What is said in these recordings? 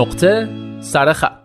نقطه سرخط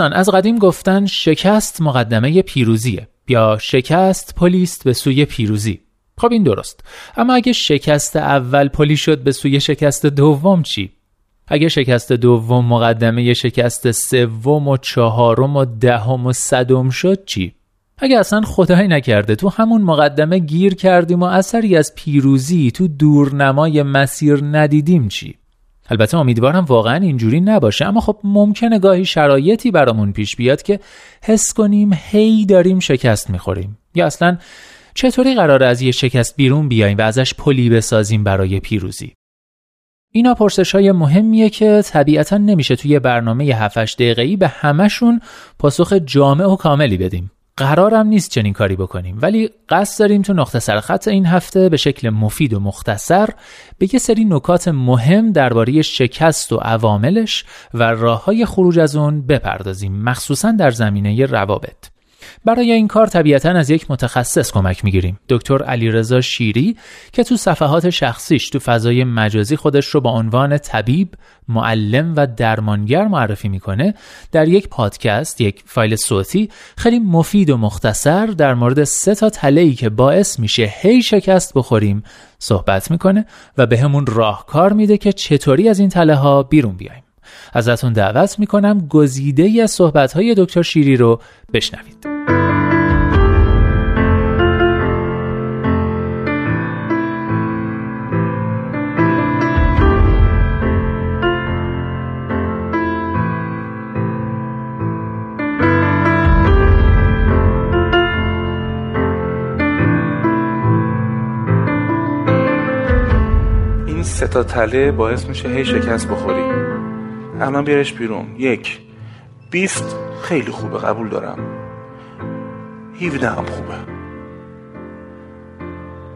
دوستان از قدیم گفتن شکست مقدمه پیروزیه. یا شکست پلیست به سوی پیروزی. خب این درست. اما اگه شکست اول پلی شد به سوی شکست دوم چی؟ اگه شکست دوم مقدمه شکست سوم و چهارم و دهم و صدم شد چی؟ اگه اصلا خدایی نکرده تو همون مقدمه گیر کردیم و اثری از پیروزی تو دورنمای مسیر ندیدیم چی؟ البته امیدوارم واقعا اینجوری نباشه اما خب ممکنه گاهی شرایطی برامون پیش بیاد که حس کنیم هی داریم شکست می‌خوریم. یا اصلا چطوری قراره از یه شکست بیرون بیایم و ازش پلی بسازیم برای پیروزی؟ اینا پرسش های مهمیه که طبیعتا نمیشه توی برنامه 7 دقیقه‌ای به همشون پاسخ جامع و کاملی بدیم. قرارم نیست چنین کاری بکنیم. ولی قصد داریم تو نقطه سرخط این هفته به شکل مفید و مختصر به یه سری نکات مهم درباره شکست و عواملش و راه های خروج از اون بپردازیم مخصوصا در زمینه روابط. برای این کار طبیعتا از یک متخصص کمک می‌گیریم دکتر علیرضا شیری که تو صفحات شخصیش تو فضای مجازی خودش رو با عنوان طبیب، معلم و درمانگر معرفی می‌کنه در یک پادکست، یک فایل صوتی خیلی مفید و مختصر در مورد سه تا تله که باعث میشه هی شکست بخوریم صحبت می‌کنه و به همون راهکار میده که چطوری از این تله ها بیرون بیایم. ازتون دعوت می‌کنم گزیده ای از صحبت های دکتر شیری رو بشنوید. تا تله باعث میشه هی شکست بخوری. الان بیارش بیرون. یک. بیست خیلی خوبه قبول دارم. 17 هم خوبه.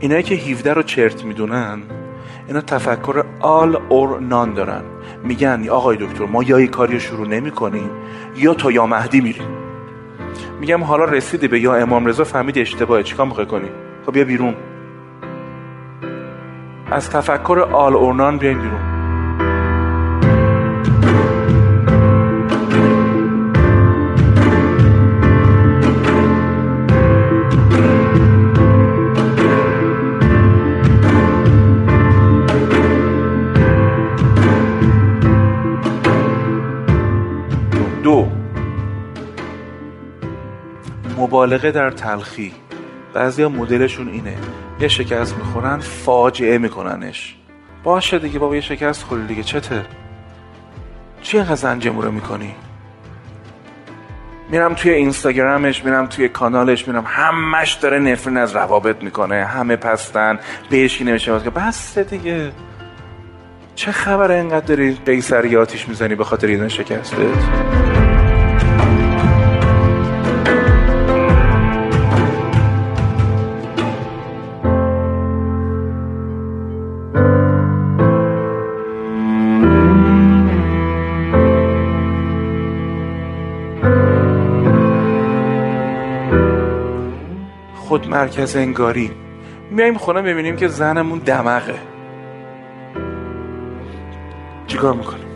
اینایی که 17 رو چرت می‌دونن اینا تفکر آل اور نان دارن. میگن آقای دکتر ما یا کاری رو شروع نمی کنیم یا تا یا مهدی میریم میگم حالا رسیدی به یا امام رضا فهمید اشتباهه چیکار می‌خوای کنی؟ خب بیا بیرون. از تفکر آل اور نان بیاین بیرون. مبالغه در تلخی. بعضیا مدلشون اینه. یه شکست می‌خورن فاجعه میکننش. باشه دیگه بابا یه شکست خوری دیگه چته؟ چی اینقدر زنجموره می‌کنی؟ میرم توی اینستاگرامش میرم توی کانالش میرم همش داره نفرین از روابط می‌کنه. همه پستن بهش نمیشه که بس دیگه. چه خبره اینقدر داری قیصریاتیش می‌زنی به خاطر این شکستت؟ مرکز انگاری. میایم خونه ببینیم که زنمون دمغه. چیکار می‌کنیم؟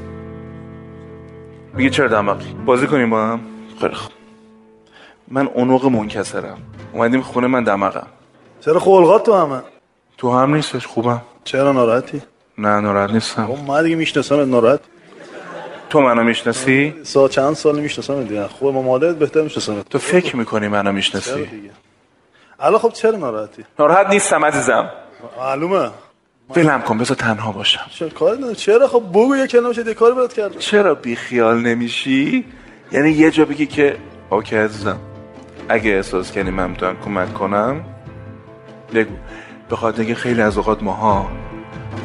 میگه چرا دماغی بازی کنیم با هم؟ خیلی خوب. من اونوق منکسرم. اومدیم خونه من دماغم چرا خلقات تو همه؟ تو هم نیستش خوبم. چرا ناراحتی؟ نه ناراحت نیستم. خب ما دیگه می‌شناسم ناراحت. تو منو می‌شناسی؟ سا چند سال می‌شناسم دیگه خوب ما مادرت بهتر می‌شناسم تو فکر می‌کنی منو چرا می‌شناسی دیگه؟ الان خب چرا ناراحتی؟ ناراحت نیستم عزیزم. معلومه. ولم کن بذار تنها باشم. چرا کار نداره چرا؟ خب بگو یه کلمه شده کار برات کرد چرا بی خیال نمیشی؟ یعنی یه جا بگی که اوکی عزیزم. اگه احساس کنی من می‌تونم کمک کنم بگو. به خاطر که خیلی از اوقات ماها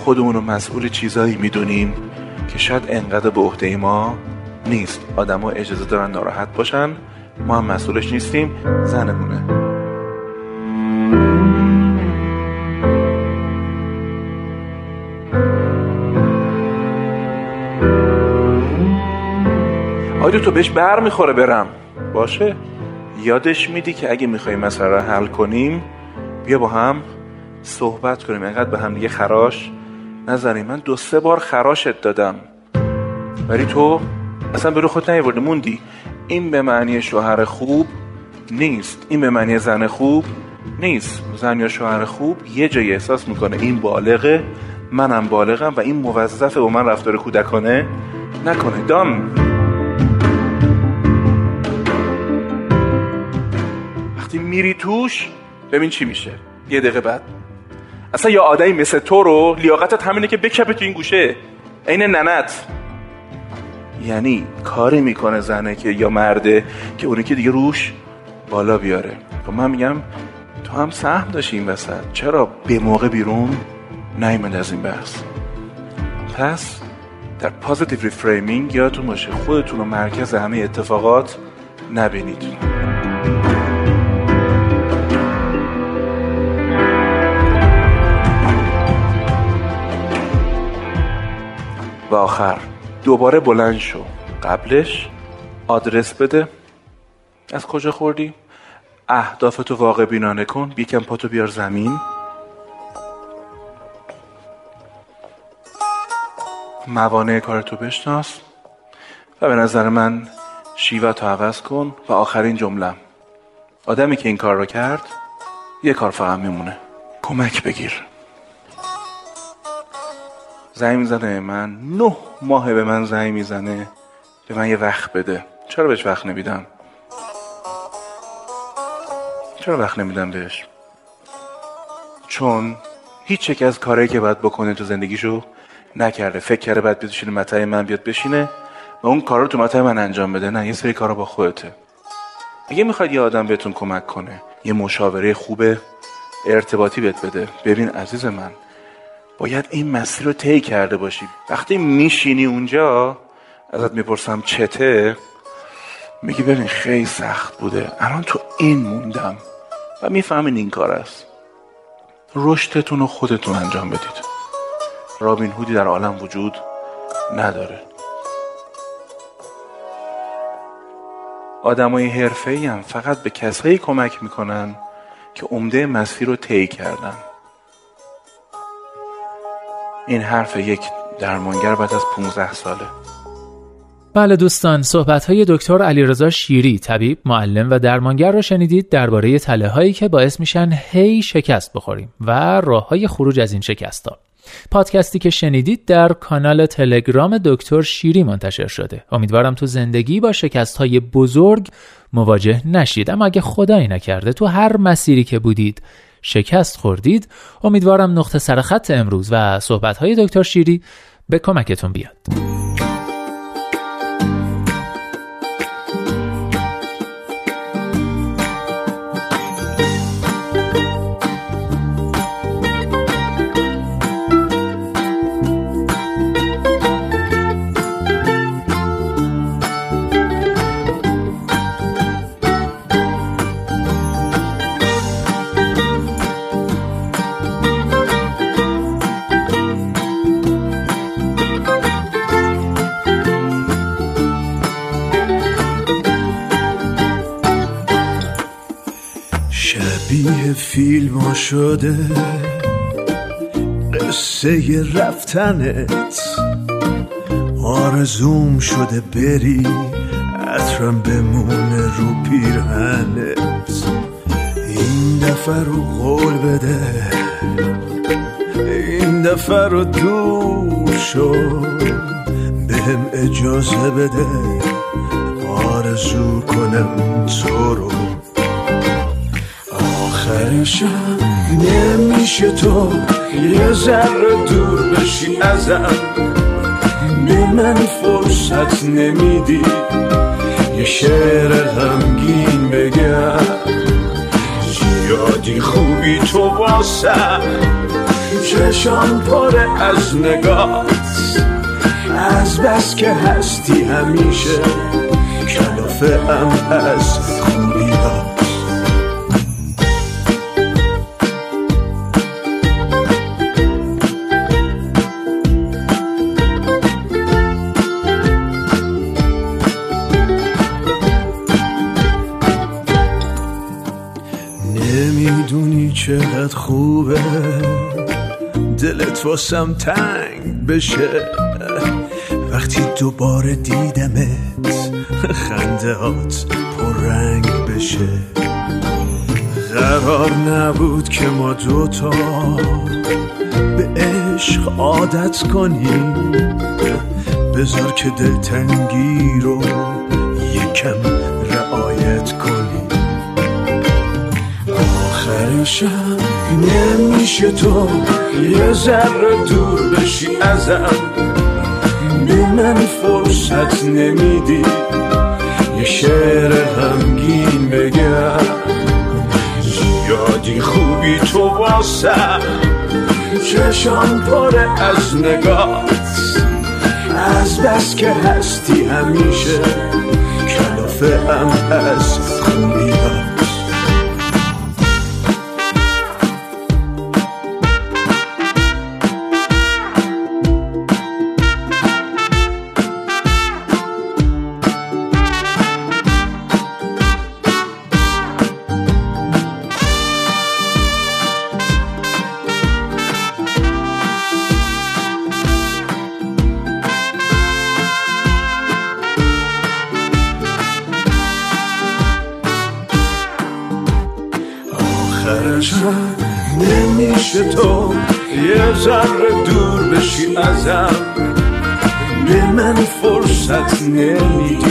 خودمون رو مسئول چیزایی می‌دونیم که شاید انقدر به عهده ما نیست. آدما اجازه دارن ناراحت باشن. ما هم مسئولش نیستیم. زنمونه. آیا تو بهش بر می‌خوره برم؟ باشه. یادش میدی که اگه می‌خوای مسئله رو حل کنیم بیا با هم صحبت کنیم. اینقدر به هم دیگه خراش نزنیم من دو سه بار خراشت دادم. ولی تو اصلا به رو خود نیورده موندی؟ این به معنی شوهر خوب نیست. این به معنی زن خوب نیست. زن یا شوهر خوب یه جایی احساس می‌کنه. این بالغه منم بالغم و این موظفه با من رفتار کودکانه نکنه. دام. میری توش ببین چی میشه. یه دقیقه بعد. اصلا یا آدمی مثل تو رو لیاقتت همینه که بکپه تو این گوشه. عین ننت. یعنی کاری می‌کنه زنه که یا مرده که اونی که دیگه روش بالا بیاره. و خب من میگم تو هم سهم داشتی این وسط. چرا به موقع بیرون نیومد از این بحث؟ پس در positive reframing یادتون باشه خودتون رو مرکز همه اتفاقات نبینید. و آخر. دوباره بلند شو. قبلش آدرس بده. از کجا خوردی؟ اهدافتو واقع بینانه کن. بیکم پاتو بیار زمین. موانع کارتو بشناس و به نظر من شیوه تو عوض کن و آخرین جمله. آدمی که این کار رو کرد یه کار فقط میمونه. کمک بگیر. زنگ می‌زنه من نه ماه به من زنگ می‌زنه. به من یه وقت بده. چرا بهش وقت نمیدم؟ چرا وقت نمیدم بهش؟ چون هیچ یک از کارهایی که باید بکنه تو زندگیشو نکرده. فکر کرده باید بشینه متای من بیاد بشینه و اون کار رو تو متای من انجام بده. نه یه سری کارا با خودته. اگه می‌خواد یه آدم بهتون کمک کنه یه مشاوره خوبه ارتباطی بهت بده. ببین عزیز من باید این مسیر رو طی کرده باشی وقتی میشینی اونجا ازت می‌پرسم چته؟ میگی ببین خیلی سخت بوده. الان تو این موندم و می‌فهمین این کار است. رشدتون رو خودتون انجام بدید. رابین هودی در عالم وجود نداره. آدمای حرفه هم فقط به کسایی کمک می‌کنن که عمده مسیر رو طی کردن. این حرف یک درمانگر بعد از 15 ساله. بله دوستان صحبت های دکتر علیرضا شیری طبیب معلم و درمانگر رو شنیدید درباره تله هایی که باعث میشن هی شکست بخوریم و راه های خروج از این شکست ها پادکستی که شنیدید در کانال تلگرام دکتر شیری منتشر شده. امیدوارم تو زندگی با شکست های بزرگ مواجه نشید. اما اگه خدایی نکرده تو هر مسیری که بودید شکست خوردید امیدوارم نقطه سرخط امروز و صحبت های دکتر شیری به کمکتون بیاد. فیلم شده قصه رفتنت. آرزوم شده بری عطرم بمونه رو پیرهنت. این دفعه رو قول بده این دفعه رو دور شو. بهم اجازه بده آرزو کنم تو رو. آخرشم نمیشه تو یه ذره دور بشی ازم. به من فرصت نمیدی. یه شعر غمگین بگم. یادی خوب خوبی تو واسم چشم پره از نگات. از بس که هستی همیشه. کلافه ام از چقدر خوبه دلت واسم تنگ بشه. وقتی دوباره دیدمت خنده هات پررنگ بشه. قرار نبود که ما دوتا به عشق عادت کنیم. بذار که دلتنگی رو یکم رعایت کنیم. آخرشم نمیشه تو یه ذره دور بشی ازم. به من فرصت نمیدی. یه شعر غمگین بگم. یادی خوبی تو واسم. چشم پره از نگات. از بس که هستی همیشه. کلافه ام از آخرشم نمیشه تو یه ذره دور بشی ازم. به من فرصت نمیدی.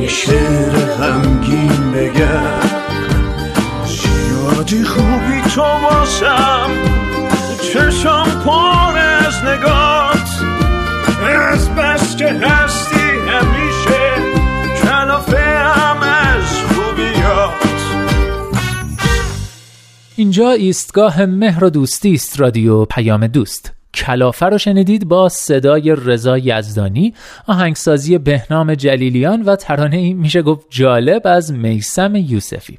یه شعر غمگین بگم. یادی خوبی تو واسم چشم پر از نگات اینجا ایستگاه مهر و دوستی است رادیو پیام دوست. کلافه رو شنیدید با صدای رضا یزدانی آهنگسازی بهنام جلیلیان و ترانه میشه گفت جالب از میسم یوسفی.